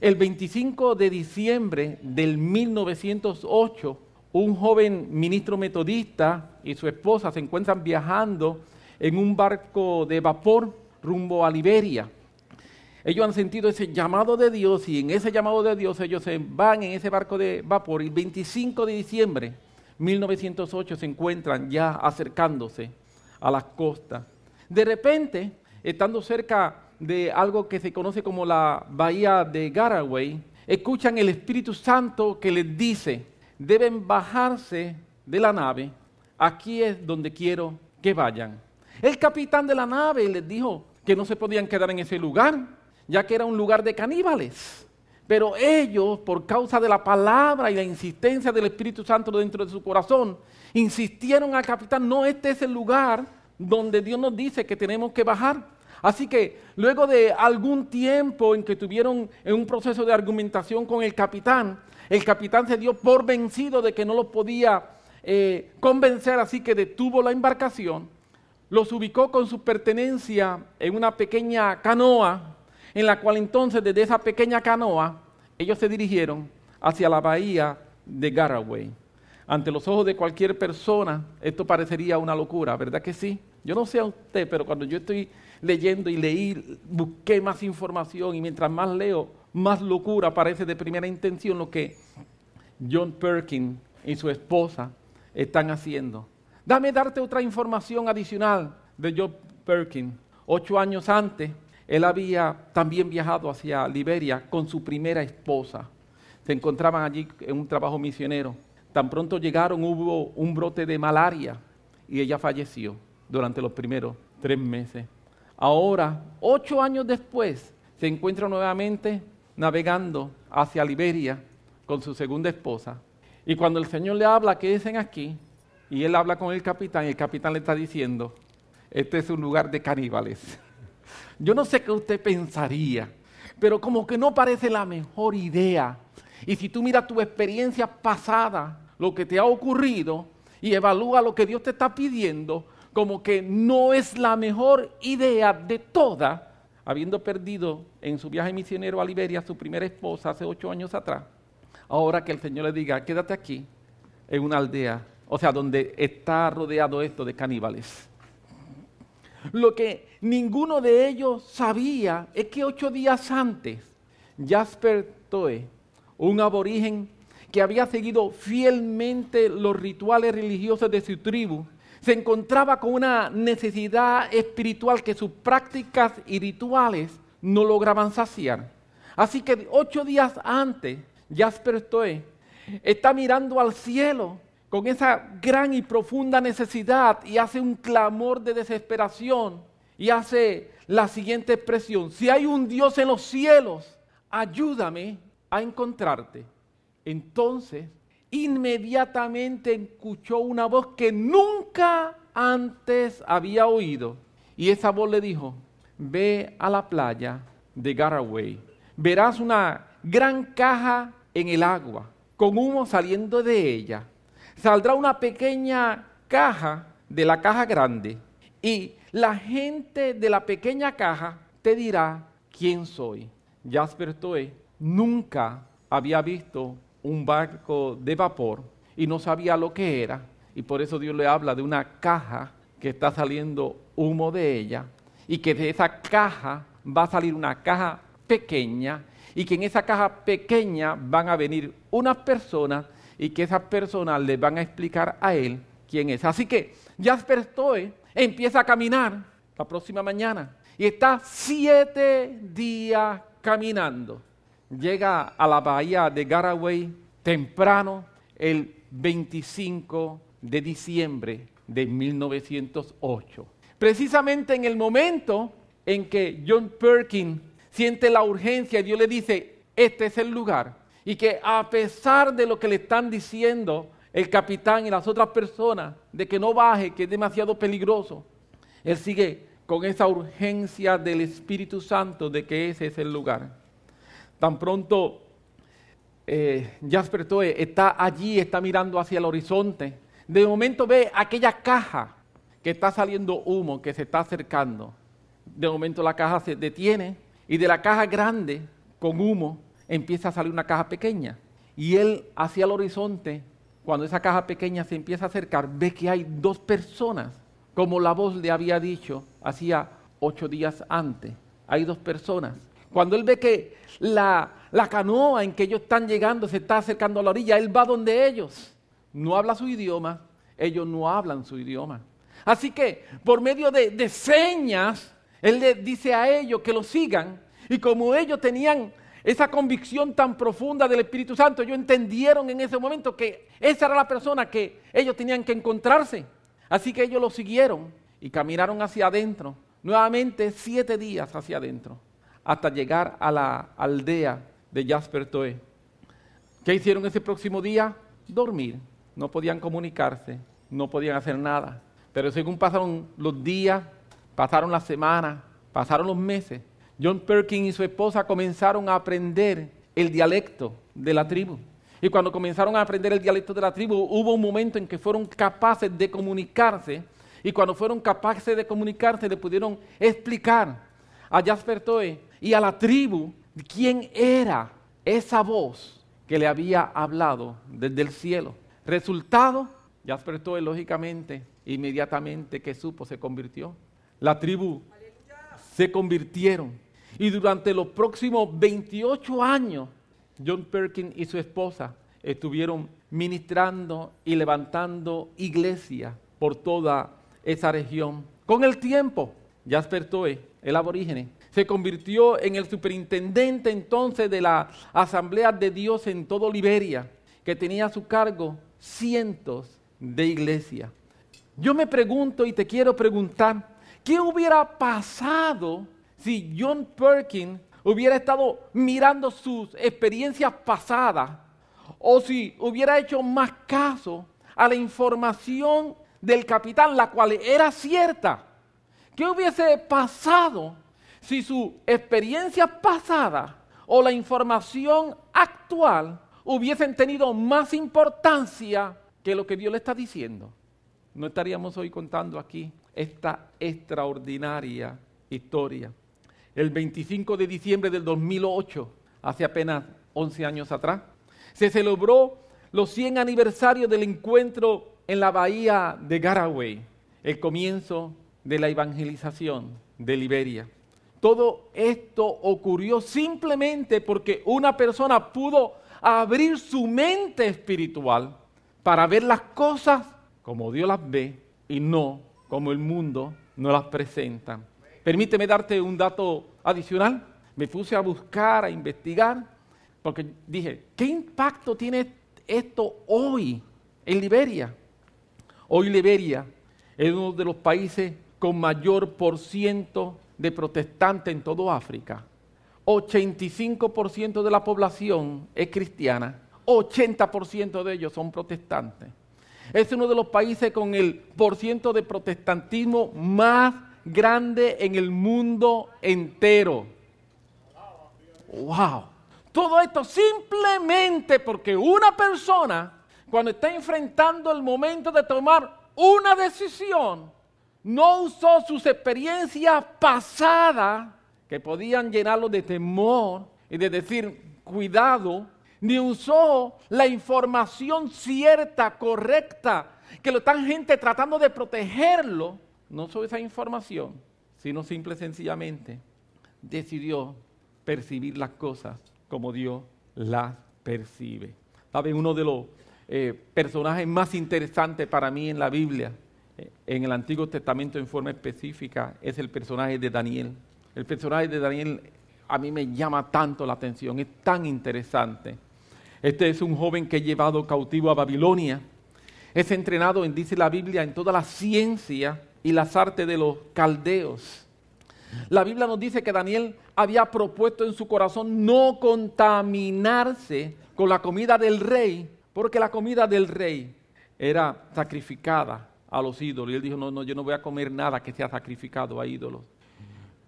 El 25 de diciembre del 1908, un joven ministro metodista y su esposa se encuentran viajando en un barco de vapor rumbo a Liberia. Ellos han sentido ese llamado de Dios y en ese llamado de Dios ellos se van en ese barco de vapor el 25 de diciembre 1908 se encuentran ya acercándose a las costas. De repente, estando cerca de algo que se conoce como la bahía de Garaway, escuchan el Espíritu Santo que les dice, deben bajarse de la nave, aquí es donde quiero que vayan. El capitán de la nave les dijo que no se podían quedar en ese lugar, ya que era un lugar de caníbales. Pero ellos, por causa de la palabra y la insistencia del Espíritu Santo dentro de su corazón, insistieron al capitán, no, este es el lugar donde Dios nos dice que tenemos que bajar. Así que luego de algún tiempo en que tuvieron en un proceso de argumentación con el capitán, el capitán se dio por vencido de que no los podía eh, convencer, así que detuvo la embarcación, los ubicó con su pertenencia en una pequeña canoa, en la cual entonces desde esa pequeña canoa ellos se dirigieron hacia la bahía de Garaway. Ante los ojos de cualquier persona, esto parecería una locura, ¿verdad que sí? Yo no sé a usted, pero cuando yo estoy leyendo y leí, busqué más información y mientras más leo, más locura parece de primera intención lo que John Perkin y su esposa están haciendo. Dame darte otra información adicional de John Perkin. Ocho años antes, él había también viajado hacia Liberia con su primera esposa. Se encontraban allí en un trabajo misionero. Tan pronto llegaron hubo un brote de malaria y ella falleció durante los primeros tres meses. Ahora, ocho años después, se encuentra nuevamente navegando hacia Liberia con su segunda esposa. Y cuando el Señor le habla, dicen aquí, y él habla con el capitán, y el capitán le está diciendo, este es un lugar de caníbales. Yo no sé qué usted pensaría, pero como que no parece la mejor idea. Y si tú miras tu experiencia pasada, lo que te ha ocurrido, y evalúa lo que Dios te está pidiendo, como que no es la mejor idea de todas, habiendo perdido en su viaje misionero a Liberia su primera esposa hace ocho años atrás, ahora que el Señor le diga, quédate aquí, en una aldea, o sea, donde está rodeado esto de caníbales. Lo que ninguno de ellos sabía es que ocho días antes, Jasper Toe, un aborigen que había seguido fielmente los rituales religiosos de su tribu, se encontraba con una necesidad espiritual que sus prácticas y rituales no lograban saciar. Así que ocho días antes, Jasper Stoe está mirando al cielo con esa gran y profunda necesidad y hace un clamor de desesperación y hace la siguiente expresión, si hay un Dios en los cielos, ayúdame a encontrarte. Entonces inmediatamente escuchó una voz que nunca antes había oído. Y esa voz le dijo, ve a la playa de Garaway. Verás una gran caja en el agua, con humo saliendo de ella. Saldrá una pequeña caja de la caja grande y la gente de la pequeña caja te dirá quién soy. Jasper Toe nunca había visto un barco de vapor y no sabía lo que era. Y por eso Dios le habla de una caja que está saliendo humo de ella y que de esa caja va a salir una caja pequeña y que en esa caja pequeña van a venir unas personas y que esas personas le van a explicar a él quién es. Así que Jasper Stoe empieza a caminar la próxima mañana y está siete días caminando llega a la bahía de Garaway temprano el 25 de diciembre de 1908. Precisamente en el momento en que John Perkin siente la urgencia, Dios le dice, este es el lugar. Y que a pesar de lo que le están diciendo el capitán y las otras personas, de que no baje, que es demasiado peligroso, él sigue con esa urgencia del Espíritu Santo de que ese es el lugar. Tan pronto eh, Jasper Toe está allí, está mirando hacia el horizonte. De momento ve aquella caja que está saliendo humo, que se está acercando. De momento la caja se detiene y de la caja grande con humo empieza a salir una caja pequeña. Y él hacia el horizonte, cuando esa caja pequeña se empieza a acercar, ve que hay dos personas, como la voz le había dicho hacía ocho días antes. Hay dos personas. Cuando él ve que la, canoa en que ellos están llegando se está acercando a la orilla, él va donde ellos. No habla su idioma, ellos no hablan su idioma. Así que por medio de, de señas, él le dice a ellos que lo sigan. Y como ellos tenían esa convicción tan profunda del Espíritu Santo, ellos entendieron en ese momento que esa era la persona que ellos tenían que encontrarse. Así que ellos lo siguieron y caminaron hacia adentro, nuevamente siete días hacia adentro, hasta llegar a la aldea de Jasper Toe. ¿Qué hicieron ese próximo día? Dormir. No podían comunicarse, no podían hacer nada. Pero según pasaron los días, pasaron las semanas, pasaron los meses, John Perkins y su esposa comenzaron a aprender el dialecto de la tribu. Y cuando comenzaron a aprender el dialecto de la tribu, hubo un momento en que fueron capaces de comunicarse. Y cuando fueron capaces de comunicarse, le pudieron explicar a Jasper Toe y a la tribu quién era esa voz que le había hablado desde el cielo. Resultado, Jasper Toe, lógicamente, inmediatamente que supo, se convirtió. La tribu se convirtieron. Y durante los próximos 28 años, John Perkins y su esposa estuvieron ministrando y levantando iglesia por toda esa región. Con el tiempo, Jasper Toe, el aborígene, se convirtió en el superintendente entonces de la Asamblea de Dios en todo Liberia, que tenía a su cargo cientos de iglesias. Yo me pregunto y te quiero preguntar, ¿qué hubiera pasado si John Perkins hubiera estado mirando sus experiencias pasadas o si hubiera hecho más caso a la información del capitán, la cual era cierta. ¿Qué hubiese pasado si su experiencia pasada o la información actual hubiesen tenido más importancia que lo que Dios le está diciendo? No estaríamos hoy contando aquí esta extraordinaria historia el 25 de diciembre del 2008, hace apenas 11 años atrás, se celebró los 100 aniversarios del encuentro en la bahía de Garaway, el comienzo de la evangelización de Liberia. Todo esto ocurrió simplemente porque una persona pudo abrir su mente espiritual para ver las cosas como Dios las ve y no como el mundo no las presenta. Permíteme darte un dato adicional. Me puse a buscar, a investigar, porque dije, ¿qué impacto tiene esto hoy en Liberia? Hoy Liberia es uno de los países con mayor por ciento de protestantes en todo África. 85% de la población es cristiana, 80% de ellos son protestantes. Es uno de los países con el por ciento de protestantismo más grande en el mundo entero. ¡Wow! Todo esto simplemente porque una persona, cuando está enfrentando el momento de tomar una decisión, no usó sus experiencias pasadas que podían llenarlo de temor y de decir, cuidado, ni usó la información cierta, correcta, que lo están gente tratando de protegerlo no sobre esa información, sino simple y sencillamente decidió percibir las cosas como Dios las percibe. ¿Saben? Uno de los eh, personajes más interesantes para mí en la Biblia, en el Antiguo Testamento en forma específica, es el personaje de Daniel. El personaje de Daniel a mí me llama tanto la atención, es tan interesante. Este es un joven que he llevado cautivo a Babilonia. Es entrenado, en, dice la Biblia, en toda la ciencia y las artes de los caldeos. La Biblia nos dice que Daniel había propuesto en su corazón no contaminarse con la comida del rey, porque la comida del rey era sacrificada a los ídolos. Y él dijo, no, no, yo no voy a comer nada que sea sacrificado a ídolos.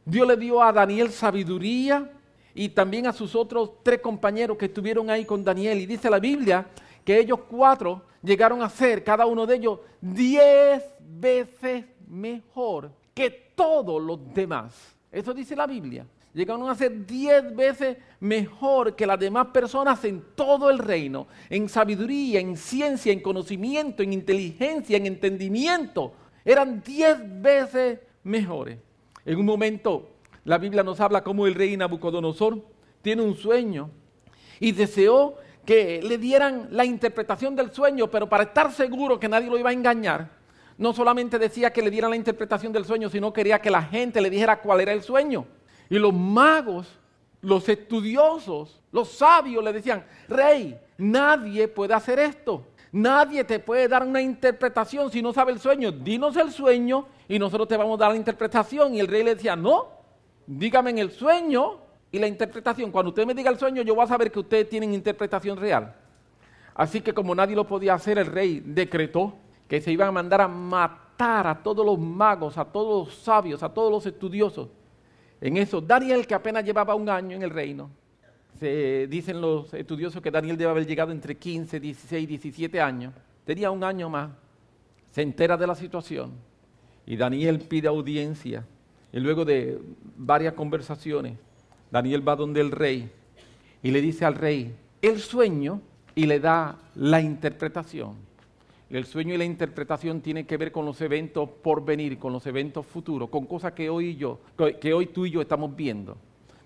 Dios le dio a Daniel sabiduría y también a sus otros tres compañeros que estuvieron ahí con Daniel. Y dice la Biblia que ellos cuatro llegaron a ser, cada uno de ellos, diez veces mejor que todos los demás. Eso dice la Biblia. llegaron a ser diez veces mejor que las demás personas en todo el reino, en sabiduría, en ciencia, en conocimiento, en inteligencia, en entendimiento. Eran diez veces mejores. En un momento, la Biblia nos habla cómo el rey Nabucodonosor tiene un sueño y deseó que le dieran la interpretación del sueño, pero para estar seguro que nadie lo iba a engañar, no solamente decía que le dieran la interpretación del sueño, sino quería que la gente le dijera cuál era el sueño. Y los magos, los estudiosos, los sabios le decían, rey, nadie puede hacer esto. Nadie te puede dar una interpretación si no sabe el sueño. Dinos el sueño y nosotros te vamos a dar la interpretación. Y el rey le decía, no, dígame en el sueño y la interpretación. Cuando usted me diga el sueño, yo voy a saber que ustedes tienen interpretación real. Así que como nadie lo podía hacer, el rey decretó que se iban a mandar a matar a todos los magos, a todos los sabios, a todos los estudiosos. En eso, Daniel, que apenas llevaba un año en el reino, se dicen los estudiosos que Daniel debe haber llegado entre 15, 16, 17 años, tenía un año más, se entera de la situación y Daniel pide audiencia y luego de varias conversaciones, Daniel va donde el rey y le dice al rey el sueño y le da la interpretación. El sueño y la interpretación tienen que ver con los eventos por venir, con los eventos futuros, con cosas que hoy, yo, que hoy tú y yo estamos viendo,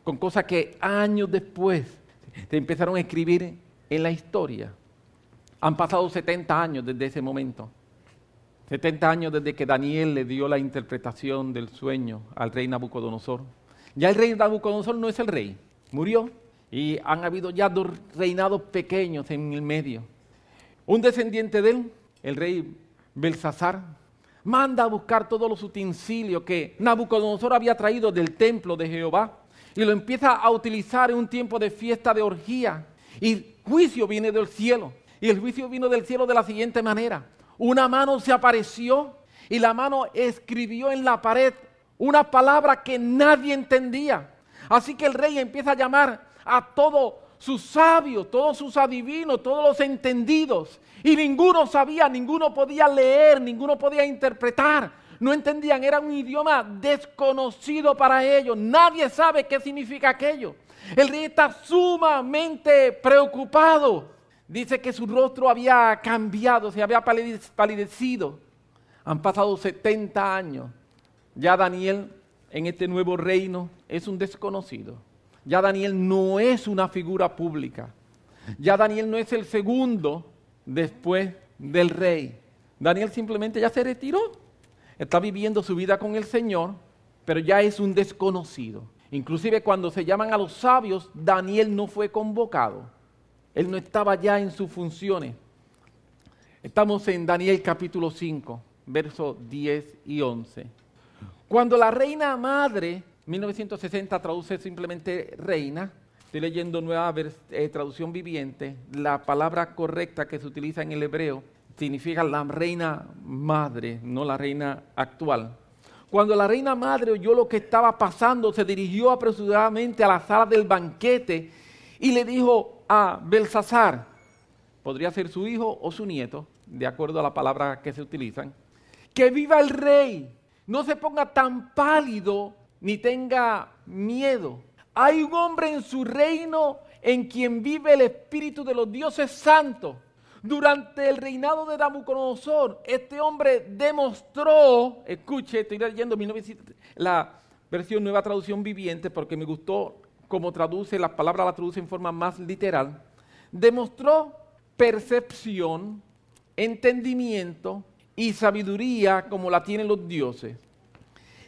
con cosas que años después te empezaron a escribir en la historia. Han pasado 70 años desde ese momento. 70 años desde que Daniel le dio la interpretación del sueño al rey Nabucodonosor. Ya el rey Nabucodonosor no es el rey, murió y han habido ya dos reinados pequeños en el medio. Un descendiente de él, el rey Belsasar, manda a buscar todos los utensilios que Nabucodonosor había traído del templo de Jehová y lo empieza a utilizar en un tiempo de fiesta de orgía. Y juicio viene del cielo. Y el juicio vino del cielo de la siguiente manera. Una mano se apareció y la mano escribió en la pared una palabra que nadie entendía. Así que el rey empieza a llamar a todos sus sabios, todos sus adivinos, todos los entendidos. Y ninguno sabía, ninguno podía leer, ninguno podía interpretar. No entendían, era un idioma desconocido para ellos. Nadie sabe qué significa aquello. El rey está sumamente preocupado. Dice que su rostro había cambiado, se había palidecido. Han pasado 70 años ya Daniel en este nuevo reino es un desconocido. Ya Daniel no es una figura pública. Ya Daniel no es el segundo después del rey. Daniel simplemente ya se retiró. Está viviendo su vida con el Señor, pero ya es un desconocido. Inclusive cuando se llaman a los sabios, Daniel no fue convocado. Él no estaba ya en sus funciones. Estamos en Daniel capítulo 5, versos 10 y 11. Cuando la reina madre, 1960 traduce simplemente reina, estoy leyendo nueva eh, traducción viviente, la palabra correcta que se utiliza en el hebreo significa la reina madre, no la reina actual. Cuando la reina madre oyó lo que estaba pasando, se dirigió apresuradamente a la sala del banquete y le dijo a Belsasar, podría ser su hijo o su nieto, de acuerdo a la palabra que se utilizan, que viva el rey. No se ponga tan pálido ni tenga miedo. Hay un hombre en su reino en quien vive el espíritu de los dioses santos. Durante el reinado de Nabucodonosor, este hombre demostró, escuche, estoy leyendo la versión nueva traducción viviente porque me gustó cómo traduce, las palabras la traduce en forma más literal, demostró percepción, entendimiento, y sabiduría como la tienen los dioses.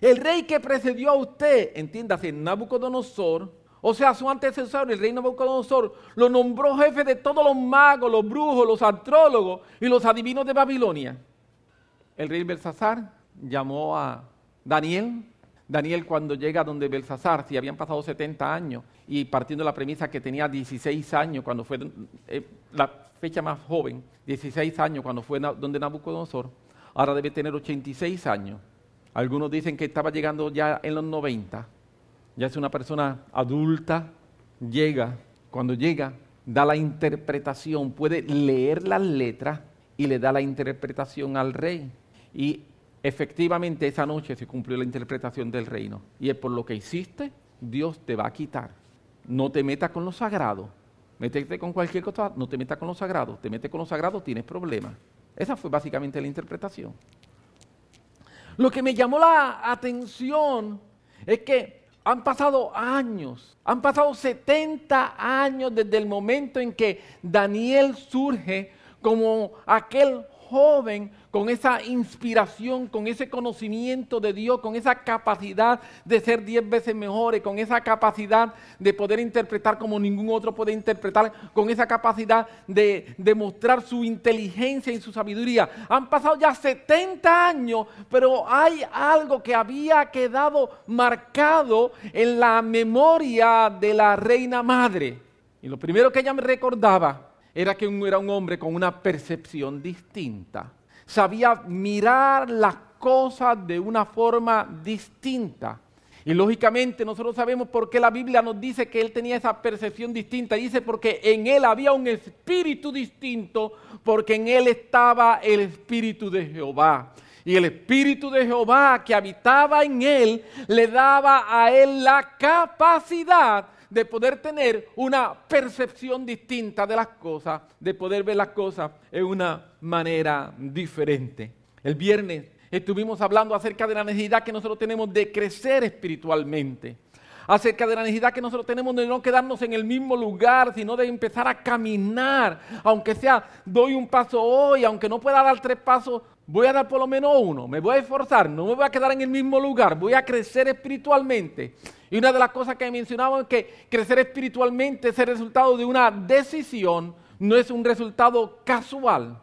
El rey que precedió a usted, entiéndase, Nabucodonosor, o sea, su antecesor, el rey Nabucodonosor, lo nombró jefe de todos los magos, los brujos, los astrólogos y los adivinos de Babilonia. El rey Belsasar llamó a Daniel. Daniel cuando llega donde Belsasar, si habían pasado 70 años, y partiendo de la premisa que tenía 16 años cuando fue eh, la fecha más joven, 16 años cuando fue donde Nabucodonosor, ahora debe tener 86 años. Algunos dicen que estaba llegando ya en los 90, ya es una persona adulta, llega, cuando llega, da la interpretación, puede leer las letras y le da la interpretación al rey. Y efectivamente esa noche se cumplió la interpretación del reino. Y es por lo que hiciste, Dios te va a quitar. No te metas con lo sagrado. Métete con cualquier cosa, no te metas con lo sagrado. Te metes con lo sagrado, tienes problemas. Esa fue básicamente la interpretación. Lo que me llamó la atención es que han pasado años, han pasado 70 años desde el momento en que Daniel surge como aquel joven con esa inspiración, con ese conocimiento de Dios, con esa capacidad de ser diez veces mejores, con esa capacidad de poder interpretar como ningún otro puede interpretar, con esa capacidad de demostrar su inteligencia y su sabiduría. Han pasado ya 70 años, pero hay algo que había quedado marcado en la memoria de la reina madre. Y lo primero que ella me recordaba era que era un hombre con una percepción distinta sabía mirar las cosas de una forma distinta. Y lógicamente nosotros sabemos por qué la Biblia nos dice que él tenía esa percepción distinta. Dice porque en él había un espíritu distinto, porque en él estaba el espíritu de Jehová. Y el espíritu de Jehová que habitaba en él le daba a él la capacidad de poder tener una percepción distinta de las cosas, de poder ver las cosas en una manera diferente. El viernes estuvimos hablando acerca de la necesidad que nosotros tenemos de crecer espiritualmente acerca de la necesidad que nosotros tenemos de no quedarnos en el mismo lugar, sino de empezar a caminar, aunque sea doy un paso hoy, aunque no pueda dar tres pasos, voy a dar por lo menos uno, me voy a esforzar, no me voy a quedar en el mismo lugar, voy a crecer espiritualmente. Y una de las cosas que mencionaba es que crecer espiritualmente es el resultado de una decisión, no es un resultado casual.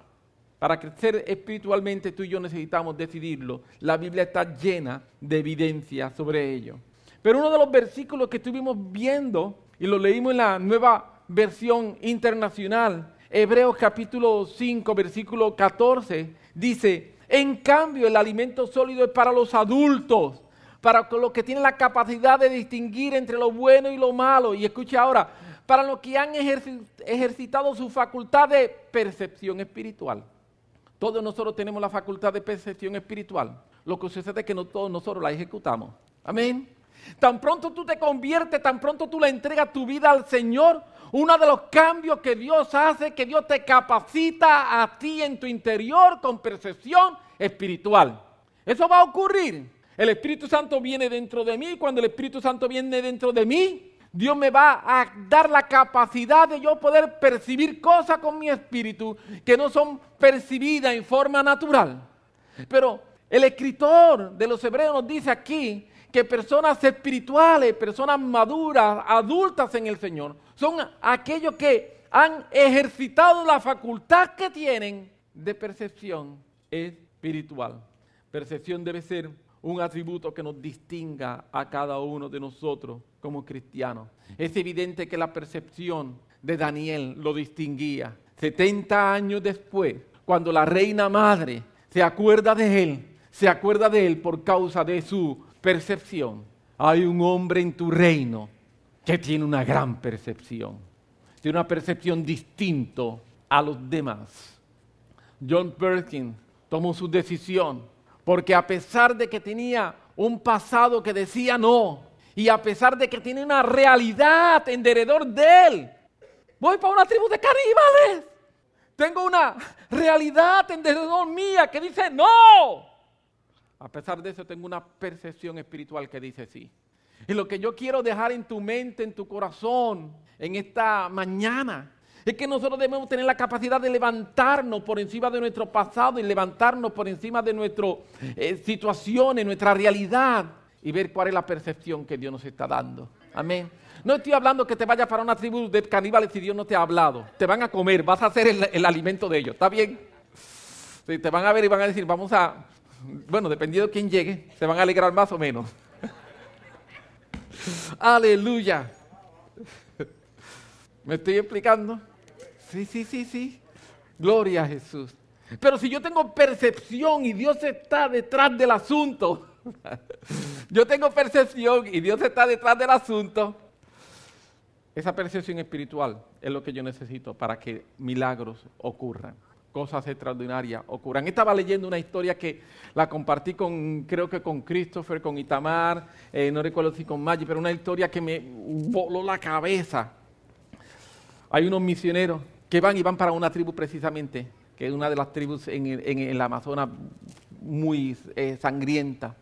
Para crecer espiritualmente tú y yo necesitamos decidirlo. La Biblia está llena de evidencia sobre ello. Pero uno de los versículos que estuvimos viendo, y lo leímos en la nueva versión internacional, Hebreos capítulo 5, versículo 14, dice, en cambio el alimento sólido es para los adultos, para los que tienen la capacidad de distinguir entre lo bueno y lo malo. Y escuche ahora, para los que han ejercitado su facultad de percepción espiritual. Todos nosotros tenemos la facultad de percepción espiritual. Lo que sucede es que no todos nosotros la ejecutamos. Amén. Tan pronto tú te conviertes, tan pronto tú le entregas tu vida al Señor, uno de los cambios que Dios hace, que Dios te capacita a ti en tu interior con percepción espiritual. Eso va a ocurrir. El Espíritu Santo viene dentro de mí. Cuando el Espíritu Santo viene dentro de mí, Dios me va a dar la capacidad de yo poder percibir cosas con mi espíritu que no son percibidas en forma natural. Pero el escritor de los hebreos nos dice aquí que personas espirituales, personas maduras, adultas en el Señor, son aquellos que han ejercitado la facultad que tienen de percepción espiritual. Percepción debe ser un atributo que nos distinga a cada uno de nosotros como cristianos. Es evidente que la percepción de Daniel lo distinguía. 70 años después, cuando la reina madre se acuerda de él, se acuerda de él por causa de su percepción. Hay un hombre en tu reino que tiene una gran percepción. Tiene una percepción distinta a los demás. John Perkins tomó su decisión porque a pesar de que tenía un pasado que decía no y a pesar de que tiene una realidad en derredor de él, voy para una tribu de caníbales. Tengo una realidad en derredor mía que dice no. A pesar de eso, tengo una percepción espiritual que dice sí. Y lo que yo quiero dejar en tu mente, en tu corazón, en esta mañana, es que nosotros debemos tener la capacidad de levantarnos por encima de nuestro pasado y levantarnos por encima de nuestras eh, situaciones, nuestra realidad y ver cuál es la percepción que Dios nos está dando. Amén. No estoy hablando que te vayas para una tribu de caníbales si Dios no te ha hablado. Te van a comer, vas a ser el, alimento de ellos. ¿Está bien? Te van a ver y van a decir, vamos a, bueno, dependiendo de quién llegue, se van a alegrar más o menos. Aleluya. ¿Me estoy explicando? Sí, sí, sí, sí. Gloria a Jesús. Pero si yo tengo percepción y Dios está detrás del asunto, yo tengo percepción y Dios está detrás del asunto, esa percepción espiritual es lo que yo necesito para que milagros ocurran. Cosas extraordinarias ocurran. Estaba leyendo una historia que la compartí con, creo que con Christopher, con Itamar, eh, no recuerdo si con Maggie, pero una historia que me voló la cabeza. Hay unos misioneros que van y van para una tribu precisamente, que es una de las tribus en, el, Amazonas muy eh, sangrienta.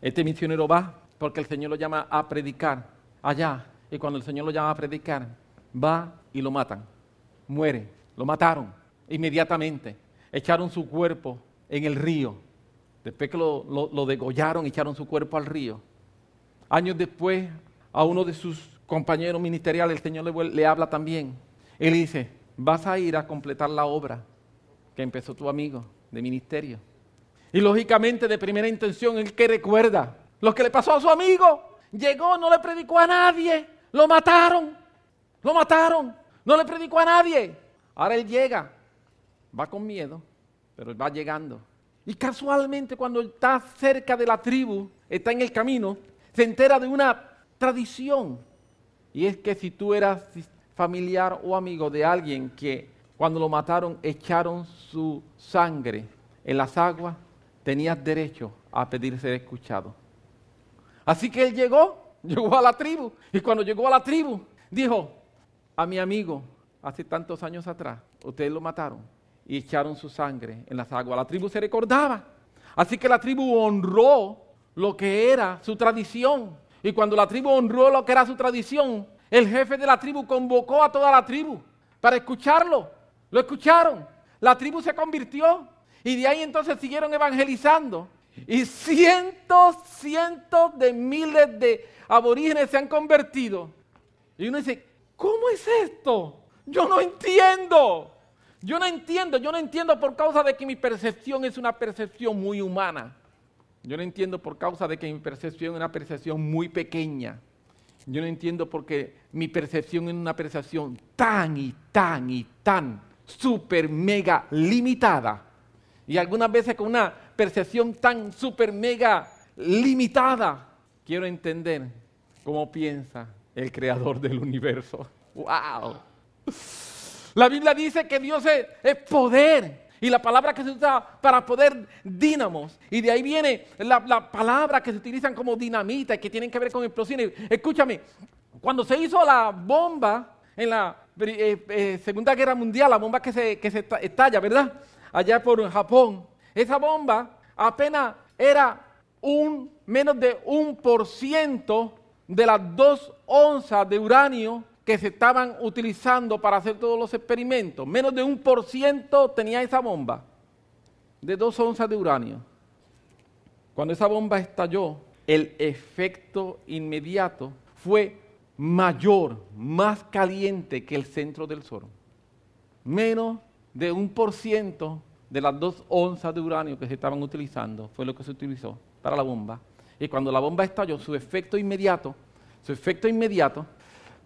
Este misionero va porque el Señor lo llama a predicar allá. Y cuando el Señor lo llama a predicar, va y lo matan. Muere. Lo mataron inmediatamente. Echaron su cuerpo en el río. Después que lo, lo, degollaron, echaron su cuerpo al río. Años después, a uno de sus compañeros ministeriales, el Señor le, le habla también. Él dice, vas a ir a completar la obra que empezó tu amigo de ministerio. Y lógicamente de primera intención, el que recuerda lo que le pasó a su amigo. Llegó, no le predicó a nadie, lo mataron, lo mataron, no le predicó a nadie. Ahora él llega, va con miedo, pero va llegando. Y casualmente cuando está cerca de la tribu, está en el camino, se entera de una tradición. Y es que si tú eras familiar o amigo de alguien que cuando lo mataron echaron su sangre en las aguas, tenías derecho a pedir ser escuchado. Así que él llegó, llegó a la tribu. Y cuando llegó a la tribu, dijo, a mi amigo, hace tantos años atrás, ustedes lo mataron y echaron su sangre en las aguas. La tribu se recordaba. Así que la tribu honró lo que era su tradición. Y cuando la tribu honró lo que era su tradición, el jefe de la tribu convocó a toda la tribu para escucharlo. Lo escucharon. La tribu se convirtió. Y de ahí entonces siguieron evangelizando. Y cientos, cientos de miles de aborígenes se han convertido. Y uno dice, ¿cómo es esto? Yo no entiendo. Yo no entiendo, yo no entiendo por causa de que mi percepción es una percepción muy humana. Yo no entiendo por causa de que mi percepción es una percepción muy pequeña. Yo no entiendo porque mi percepción es una percepción tan y tan y tan super mega limitada. Y algunas veces con una percepción tan super mega limitada, quiero entender cómo piensa el creador del universo. ¡Wow! La Biblia dice que Dios es, poder. Y la palabra que se usa para poder, dínamos. Y de ahí viene la, palabra que se utilizan como dinamita y que tienen que ver con explosiones. Escúchame, cuando se hizo la bomba en la eh, eh, Segunda Guerra Mundial, la bomba que se, que se estalla, ¿verdad? Allá por Japón. Esa bomba apenas era un menos de un por ciento de las dos onzas de uranio que se estaban utilizando para hacer todos los experimentos. Menos de un por ciento tenía esa bomba de dos onzas de uranio. Cuando esa bomba estalló, el efecto inmediato fue mayor, más caliente que el centro del Sol. Menos de un por ciento de las dos onzas de uranio que se estaban utilizando fue lo que se utilizó para la bomba. Y cuando la bomba estalló, su efecto inmediato, su efecto inmediato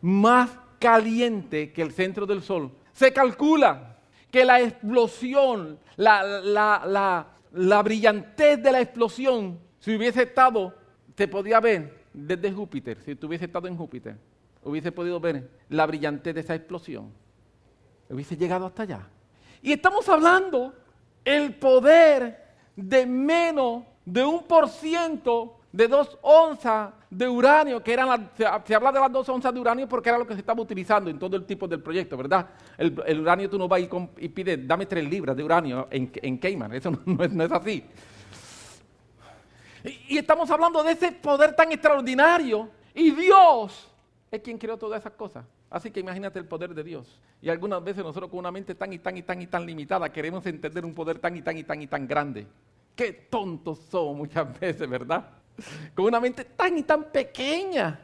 más caliente que el centro del Sol. Se calcula que la explosión, la, brillantez de la explosión, si hubiese estado, se podía ver desde Júpiter, si hubiese estado en Júpiter, hubiese podido ver la brillantez de esa explosión. Hubiese llegado hasta allá. Y estamos hablando el poder de menos de un por ciento de dos onzas de uranio, que eran se, habla de las dos onzas de uranio porque era lo que se estaba utilizando en todo el tipo del proyecto, ¿verdad? El, uranio tú no vas y, y pides, dame tres libras de uranio en, en Cayman, eso no, es, así. Y, y estamos hablando de ese poder tan extraordinario y Dios es quien creó todas esas cosas. Así que imagínate el poder de Dios. Y algunas veces nosotros con una mente tan y tan y tan y tan limitada queremos entender un poder tan y tan y tan y tan grande. Qué tontos somos muchas veces, ¿verdad? con una mente tan y tan pequeña.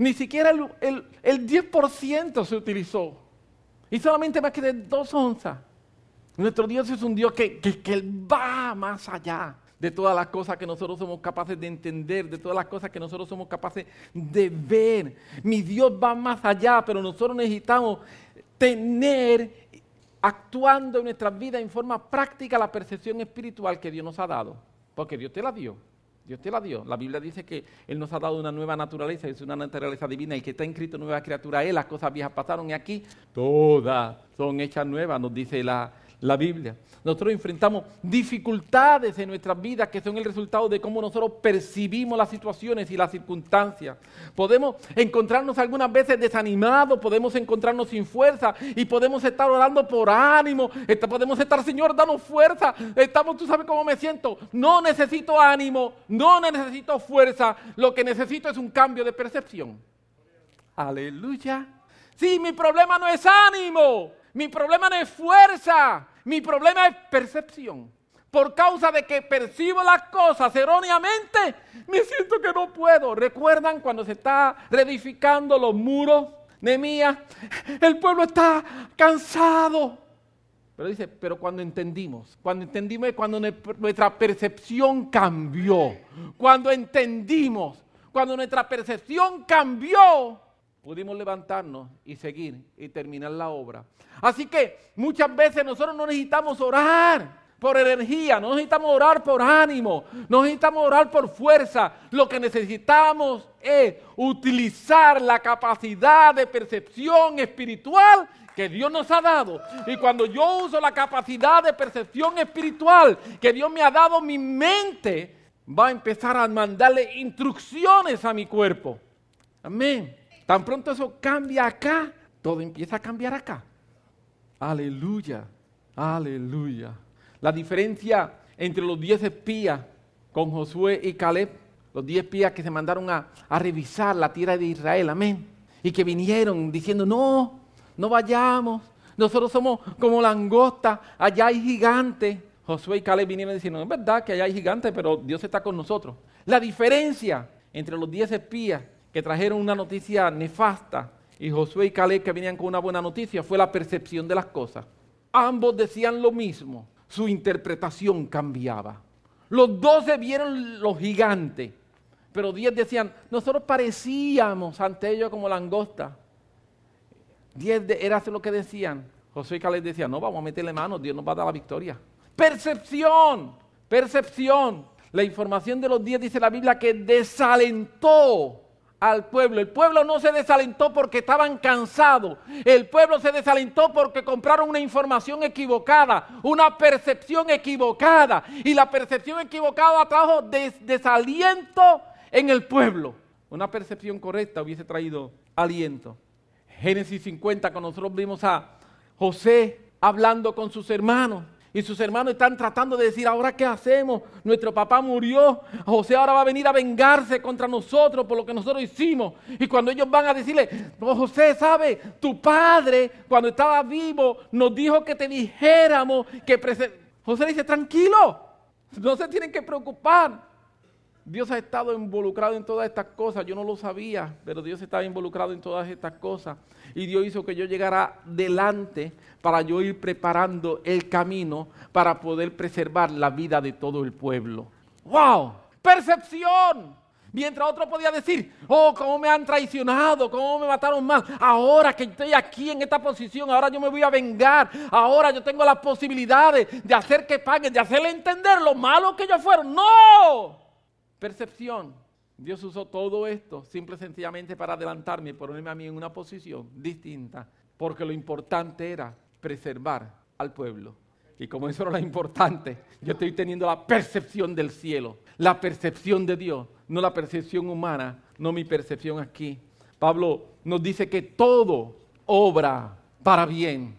Ni siquiera el, 10% se utilizó. Y solamente más que de dos onzas. Nuestro Dios es un Dios que, que, va más allá de todas las cosas que nosotros somos capaces de entender, de todas las cosas que nosotros somos capaces de ver. Mi Dios va más allá, pero nosotros necesitamos tener, actuando en nuestras vidas en forma práctica, la percepción espiritual que Dios nos ha dado. Porque Dios te la dio. Dios te la dio. La Biblia dice que Él nos ha dado una nueva naturaleza, es una naturaleza divina, y que está inscrito nueva criatura Él, las cosas viejas pasaron y aquí todas son hechas nuevas, nos dice la, la Biblia. Nosotros enfrentamos dificultades en nuestras vidas que son el resultado de cómo nosotros percibimos las situaciones y las circunstancias. Podemos encontrarnos algunas veces desanimados, podemos encontrarnos sin fuerza y podemos estar orando por ánimo. Podemos estar, Señor, danos fuerza. Estamos, tú sabes cómo me siento. No necesito ánimo, no necesito fuerza. Lo que necesito es un cambio de percepción. Aleluya. Sí, mi problema no es ánimo. Mi problema no es fuerza, mi problema es percepción. Por causa de que percibo las cosas erróneamente, me siento que no puedo. ¿Recuerdan cuando se está reedificando los muros de Mía? El pueblo está cansado. Pero dice, pero cuando entendimos, cuando entendimos, cuando nuestra percepción cambió, cuando entendimos, cuando nuestra percepción cambió, pudimos levantarnos y seguir y terminar la obra. Así que muchas veces nosotros no necesitamos orar por energía, no necesitamos orar por ánimo, no necesitamos orar por fuerza. Lo que necesitamos es utilizar la capacidad de percepción espiritual que Dios nos ha dado. Y cuando yo uso la capacidad de percepción espiritual que Dios me ha dado, mi mente va a empezar a mandarle instrucciones a mi cuerpo. Amén. Tan pronto eso cambia acá, todo empieza a cambiar acá. Aleluya, aleluya. La diferencia entre los diez espías con Josué y Caleb, los diez espías que se mandaron a, revisar la tierra de Israel, amén. Y que vinieron diciendo, no, no vayamos, nosotros somos como langosta, allá hay gigantes. Josué y Caleb vinieron diciendo, es verdad que allá hay gigantes, pero Dios está con nosotros. La diferencia entre los diez espías que trajeron una noticia nefasta y Josué y Caleb que venían con una buena noticia fue la percepción de las cosas. Ambos decían lo mismo, su interpretación cambiaba. Los doce vieron los gigantes, pero diez decían, nosotros parecíamos ante ellos como langosta. Diez era lo que decían. Josué y Caleb decían, no, vamos a meterle mano, Dios nos va a dar la victoria. Percepción, percepción. La información de los diez dice la Biblia que desalentó al pueblo. El pueblo no se desalentó porque estaban cansados. El pueblo se desalentó porque compraron una información equivocada, una percepción equivocada. Y la percepción equivocada trajo desaliento en el pueblo. Una percepción correcta hubiese traído aliento. Génesis 50, cuando nosotros vimos a José hablando con sus hermanos. Y sus hermanos están tratando de decir, ahora qué hacemos, nuestro papá murió, José ahora va a venir a vengarse contra nosotros por lo que nosotros hicimos. Y cuando ellos van a decirle, José, ¿sabe? Tu padre cuando estaba vivo nos dijo que te dijéramos que... José dice, tranquilo, no se tienen que preocupar. Dios ha estado involucrado en todas estas cosas. Yo no lo sabía, pero Dios estaba involucrado en todas estas cosas. Y Dios hizo que yo llegara delante para yo ir preparando el camino para poder preservar la vida de todo el pueblo. ¡Wow! Percepción. Mientras otro podía decir, oh, cómo me han traicionado, cómo me mataron mal. Ahora que estoy aquí en esta posición, ahora yo me voy a vengar. Ahora yo tengo las posibilidades de hacer que paguen, de hacerle entender lo malo que ellos fueron. No, Percepción. Dios usó todo esto simple y sencillamente para adelantarme y ponerme a mí en una posición distinta, porque lo importante era preservar al pueblo. Y como eso era lo importante, yo estoy teniendo la percepción del cielo, la percepción de Dios, no la percepción humana, no mi percepción aquí. Pablo nos dice que todo obra para bien,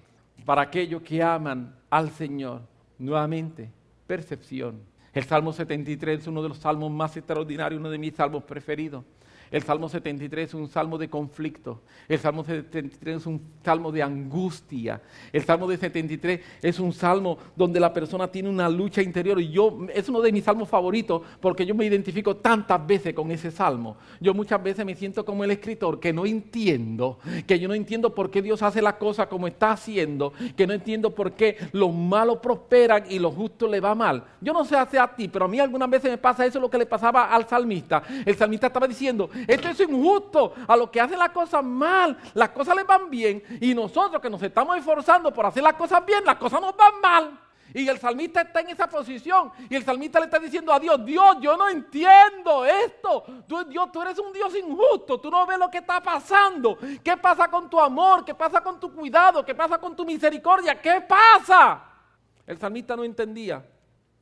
para aquellos que aman al Señor. Nuevamente, percepción. El Salmo 73 es uno de los salmos más extraordinarios, uno de mis salmos preferidos. El Salmo 73 es un salmo de conflicto. El Salmo 73 es un salmo de angustia. El Salmo de 73 es un salmo donde la persona tiene una lucha interior. Y yo, es uno de mis salmos favoritos porque yo me identifico tantas veces con ese salmo. Yo muchas veces me siento como el escritor que no entiendo, que yo no entiendo por qué Dios hace la cosa como está haciendo, que no entiendo por qué los malos prosperan y los justos le va mal. Yo no sé hacer a ti, pero a mí algunas veces me pasa eso lo que le pasaba al salmista. El salmista estaba diciendo, esto es injusto. A los que hacen las cosas mal, las cosas les van bien. Y nosotros que nos estamos esforzando por hacer las cosas bien, las cosas nos van mal. Y el salmista está en esa posición. Y el salmista le está diciendo a Dios, Dios, yo no entiendo esto. Tú, Dios, tú eres un Dios injusto. Tú no ves lo que está pasando. ¿Qué pasa con tu amor? ¿Qué pasa con tu cuidado? ¿Qué pasa con tu misericordia? ¿Qué pasa? El salmista no entendía.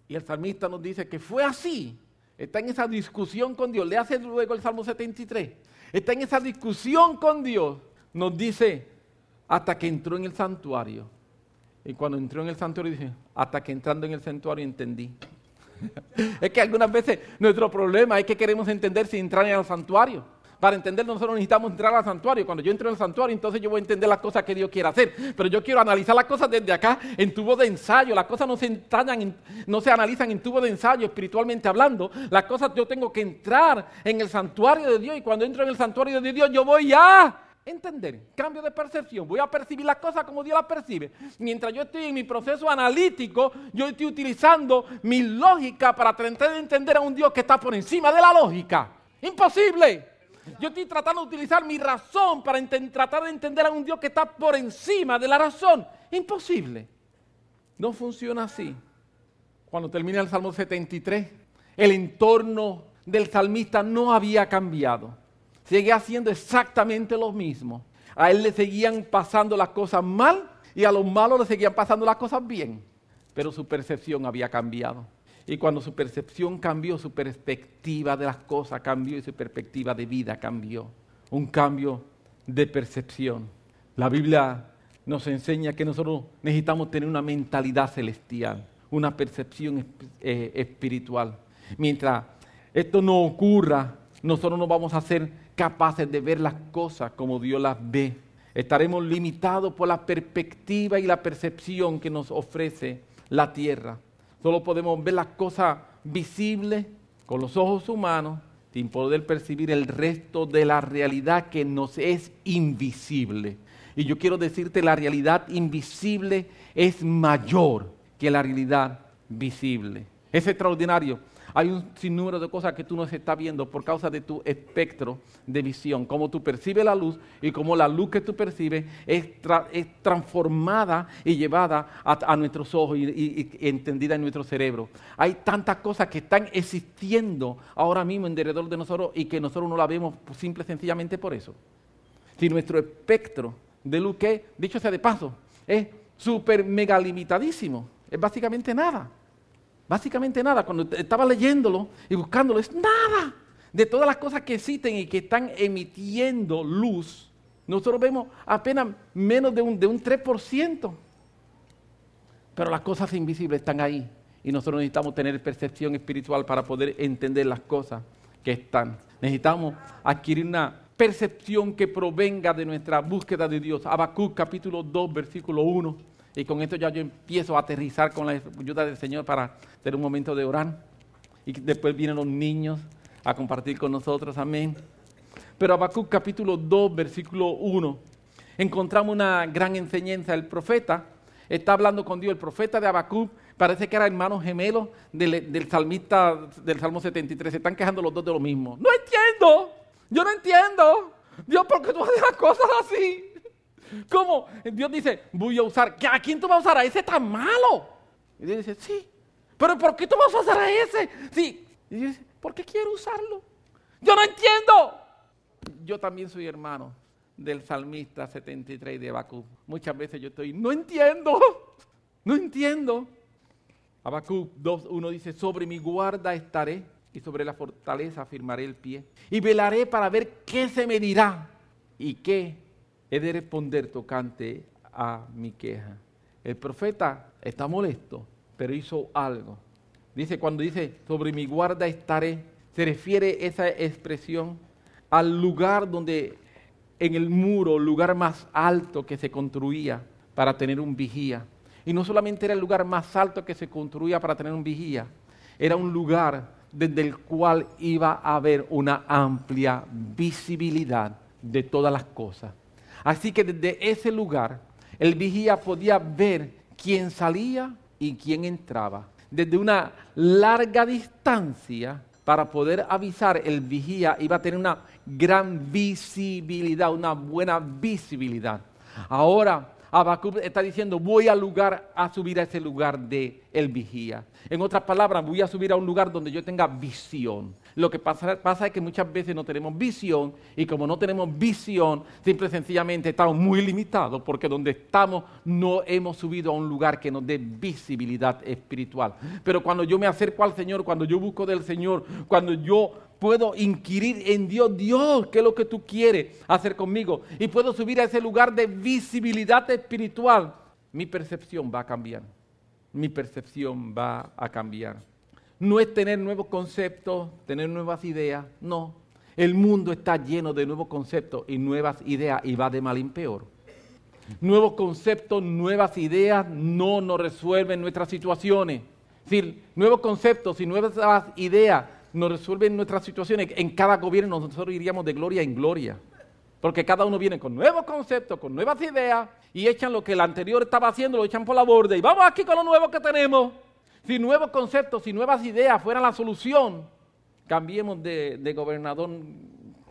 Y el salmista nos dice que fue así. Está en esa discusión con Dios. Le hace luego el Salmo 73. Está en esa discusión con Dios. Nos dice, hasta que entró en el santuario. Y cuando entró en el santuario dice, hasta que entrando en el santuario entendí. es que algunas veces nuestro problema es que queremos entender sin entrar en el santuario. Para entender nosotros necesitamos entrar al santuario. Cuando yo entro en el santuario, entonces yo voy a entender las cosas que Dios quiere hacer. Pero yo quiero analizar las cosas desde acá en tubo de ensayo. Las cosas no se, no se analizan en tubo de ensayo espiritualmente hablando. Las cosas yo tengo que entrar en el santuario de Dios. Y cuando entro en el santuario de Dios, yo voy a entender, cambio de percepción, voy a percibir las cosas como Dios las percibe. Mientras yo estoy en mi proceso analítico, yo estoy utilizando mi lógica para tratar de entender a un Dios que está por encima de la lógica. Imposible. Yo estoy tratando de utilizar mi razón para tratar de entender a un Dios que está por encima de la razón. Imposible. No funciona así. Cuando termina el Salmo 73, el entorno del salmista no había cambiado. Seguía haciendo exactamente lo mismo. A él le seguían pasando las cosas mal y a los malos le seguían pasando las cosas bien. Pero su percepción había cambiado. Y cuando su percepción cambió, su perspectiva de las cosas cambió y su perspectiva de vida cambió. Un cambio de percepción. La Biblia nos enseña que nosotros necesitamos tener una mentalidad celestial, una percepción eh, espiritual. Mientras esto no ocurra, nosotros no vamos a ser capaces de ver las cosas como Dios las ve. Estaremos limitados por la perspectiva y la percepción que nos ofrece la tierra. Solo podemos ver las cosas visibles con los ojos humanos sin poder percibir el resto de la realidad que nos es invisible. Y yo quiero decirte, la realidad invisible es mayor que la realidad visible. Es extraordinario hay un sinnúmero de cosas que tú no estás viendo por causa de tu espectro de visión, cómo tú percibes la luz y cómo la luz que tú percibes es, transformada y llevada a, nuestros ojos y, entendida en nuestro cerebro. Hay tantas cosas que están existiendo ahora mismo en derredor de nosotros y que nosotros no la vemos simple y sencillamente por eso. Si nuestro espectro de luz, que dicho sea de paso, es súper mega limitadísimo, es básicamente nada. Básicamente nada. Cuando estaba leyéndolo y buscándolo, es nada. De todas las cosas que existen y que están emitiendo luz, nosotros vemos apenas menos de un, de un 3%. Pero las cosas invisibles están ahí. Y nosotros necesitamos tener percepción espiritual para poder entender las cosas que están. Necesitamos adquirir una percepción que provenga de nuestra búsqueda de Dios. Habacuc capítulo 2, versículo 1 y con esto ya yo empiezo a aterrizar con la ayuda del Señor para tener un momento de orar. Y después vienen los niños a compartir con nosotros. Amén. Pero Habacuc capítulo 2, versículo 1, encontramos una gran enseñanza. El profeta está hablando con Dios. El profeta de Habacuc parece que era hermano gemelo del, del salmista del Salmo 73. Se están quejando los dos de lo mismo. No entiendo. Yo no entiendo. Dios, ¿por qué tú haces las cosas así? ¿Cómo? Dios dice, voy a usar, ¿a quién tú vas a usar? A ese tan malo. Y Dios dice, sí. Pero ¿por qué tú vas a usar a ese? Sí. Y Dios dice, ¿por qué quiero usarlo? Yo no entiendo. Yo también soy hermano del salmista 73 de Habacuc. Muchas veces yo estoy, no entiendo, no entiendo. Habacuc 2.1 dice, sobre mi guarda estaré y sobre la fortaleza firmaré el pie. Y velaré para ver qué se me dirá y qué he de responder tocante a mi queja. El profeta está molesto, pero hizo algo. Dice, cuando dice, sobre mi guarda estaré, se refiere esa expresión al lugar donde, en el muro, lugar más alto que se construía para tener un vigía. Y no solamente era el lugar más alto que se construía para tener un vigía, era un lugar desde el cual iba a haber una amplia visibilidad de todas las cosas. Así que desde ese lugar el vigía podía ver quién salía y quién entraba. Desde una larga distancia para poder avisar, el vigía iba a tener una gran visibilidad, una buena visibilidad. Ahora Habacuc está diciendo, voy al lugar a subir a ese lugar de el vigía. En otras palabras, voy a subir a un lugar donde yo tenga visión. Lo que pasa, es que muchas veces no tenemos visión y como no tenemos visión, simple y sencillamente estamos muy limitados porque donde estamos no hemos subido a un lugar que nos dé visibilidad espiritual. Pero cuando yo me acerco al Señor, cuando yo busco del Señor, cuando yo puedo inquirir en Dios, Dios, ¿qué es lo que tú quieres hacer conmigo? Y puedo subir a ese lugar de visibilidad espiritual, mi percepción va a cambiar. Mi percepción va a cambiar. No es tener nuevos conceptos, tener nuevas ideas, no. El mundo está lleno de nuevos conceptos y nuevas ideas y va de mal en peor. Nuevos conceptos, nuevas ideas no nos resuelven nuestras situaciones. Es decir, nuevos conceptos y nuevas ideas nos resuelven nuestras situaciones. En cada gobierno nosotros iríamos de gloria en gloria. Porque cada uno viene con nuevos conceptos, con nuevas ideas y echan lo que el anterior estaba haciendo, lo echan por la borda y vamos aquí con lo nuevo que tenemos. Si nuevos conceptos, si nuevas ideas fueran la solución, cambiemos de, gobernador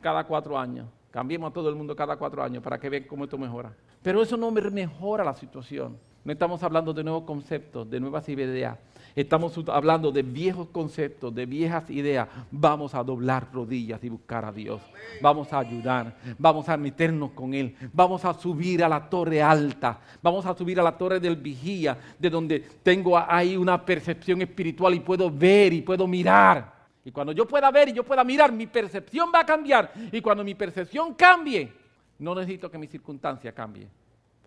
cada cuatro años. Cambiemos a todo el mundo cada cuatro años para que vean cómo esto mejora. Pero eso no mejora la situación. No estamos hablando de nuevos conceptos, de nuevas ideas. Estamos hablando de viejos conceptos, de viejas ideas. Vamos a doblar rodillas y buscar a Dios. Vamos a ayudar. Vamos a meternos con Él. Vamos a subir a la torre alta. Vamos a subir a la torre del vigía, de donde tengo ahí una percepción espiritual y puedo ver y puedo mirar. Y cuando yo pueda ver y yo pueda mirar, mi percepción va a cambiar. Y cuando mi percepción cambie, no necesito que mi circunstancia cambie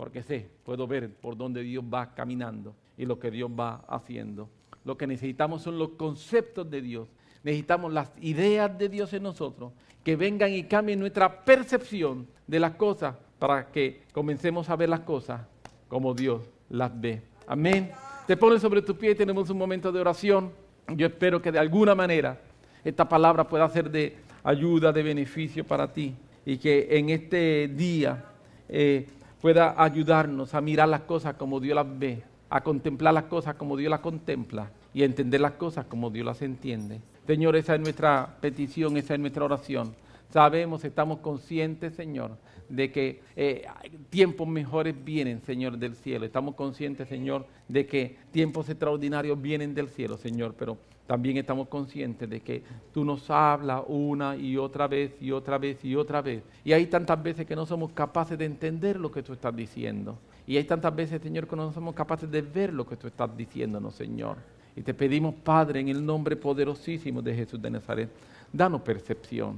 porque sé, puedo ver por dónde Dios va caminando y lo que Dios va haciendo. Lo que necesitamos son los conceptos de Dios. Necesitamos las ideas de Dios en nosotros, que vengan y cambien nuestra percepción de las cosas para que comencemos a ver las cosas como Dios las ve. Amén. Te pones sobre tu pie y tenemos un momento de oración. Yo espero que de alguna manera esta palabra pueda ser de ayuda, de beneficio para ti y que en este día eh, pueda ayudarnos a mirar las cosas como Dios las ve, a contemplar las cosas como Dios las contempla y a entender las cosas como Dios las entiende. Señor, esa es nuestra petición, esa es nuestra oración. Sabemos, estamos conscientes, Señor, de que eh, tiempos mejores vienen, Señor, del cielo. Estamos conscientes, Señor, de que tiempos extraordinarios vienen del cielo, Señor, pero también estamos conscientes de que tú nos hablas una y otra vez y otra vez y otra vez. Y hay tantas veces que no somos capaces de entender lo que tú estás diciendo. Y hay tantas veces, Señor, que no somos capaces de ver lo que tú estás diciéndonos, Señor. Y te pedimos, Padre, en el nombre poderosísimo de Jesús de Nazaret, danos percepción.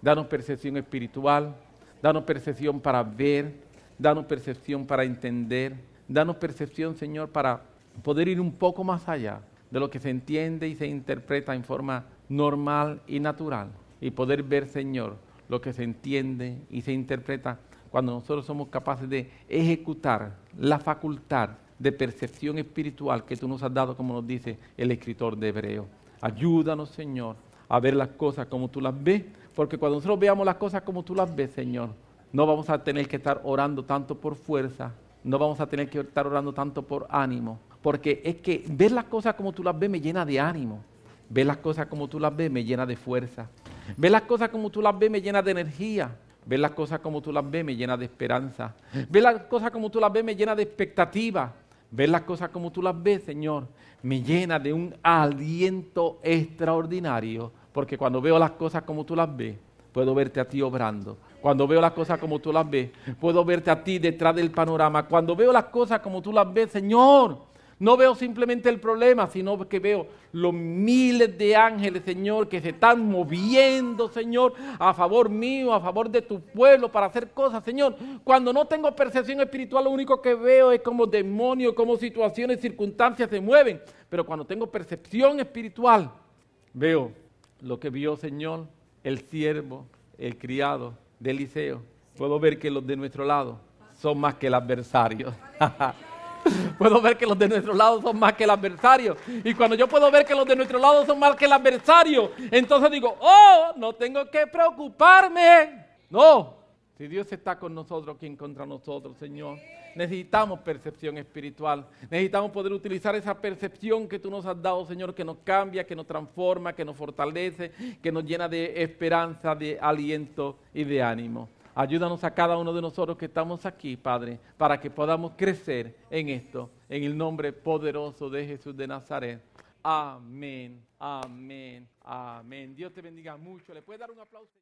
Danos percepción espiritual. Danos percepción para ver. Danos percepción para entender. Danos percepción, Señor, para poder ir un poco más allá de lo que se entiende y se interpreta en forma normal y natural y poder ver, Señor, lo que se entiende y se interpreta cuando nosotros somos capaces de ejecutar la facultad de percepción espiritual que tú nos has dado, como nos dice el escritor de Hebreo. Ayúdanos, Señor, a ver las cosas como tú las ves, porque cuando nosotros veamos las cosas como tú las ves, Señor, no vamos a tener que estar orando tanto por fuerza, no vamos a tener que estar orando tanto por ánimo, porque es que ver las cosas como tú las ves me llena de ánimo. Ver las cosas como tú las ves me llena de fuerza. Ver las cosas como tú las ves me llena de energía. Ver las cosas como tú las ves me llena de esperanza. Ver las cosas como tú las ves me llena de expectativa. Ver las cosas como tú las ves, Señor, me llena de un aliento extraordinario. Porque cuando veo las cosas como tú las ves, puedo verte a ti obrando. Cuando veo las cosas como tú las ves, puedo verte a ti detrás del panorama. Cuando veo las cosas como tú las ves, Señor, no veo simplemente el problema, sino que veo los miles de ángeles, Señor, que se están moviendo, Señor, a favor mío, a favor de tu pueblo, para hacer cosas, Señor. Cuando no tengo percepción espiritual, lo único que veo es como demonios, como situaciones, circunstancias se mueven. Pero cuando tengo percepción espiritual, veo lo que vio, Señor, el siervo, el criado de Eliseo. Puedo ver que los de nuestro lado son más que el adversario. puedo ver que los de nuestro lado son más que el adversario. Y cuando yo puedo ver que los de nuestro lado son más que el adversario, entonces digo, oh, no tengo que preocuparme. No, si Dios está con nosotros, ¿quién contra nosotros, Señor? Necesitamos percepción espiritual. Necesitamos poder utilizar esa percepción que tú nos has dado, Señor, que nos cambia, que nos transforma, que nos fortalece, que nos llena de esperanza, de aliento y de ánimo. Ayúdanos a cada uno de nosotros que estamos aquí, Padre, para que podamos crecer en esto, en el nombre poderoso de Jesús de Nazaret. Amén, amén, amén. Dios te bendiga mucho. ¿Le puedes dar un aplauso?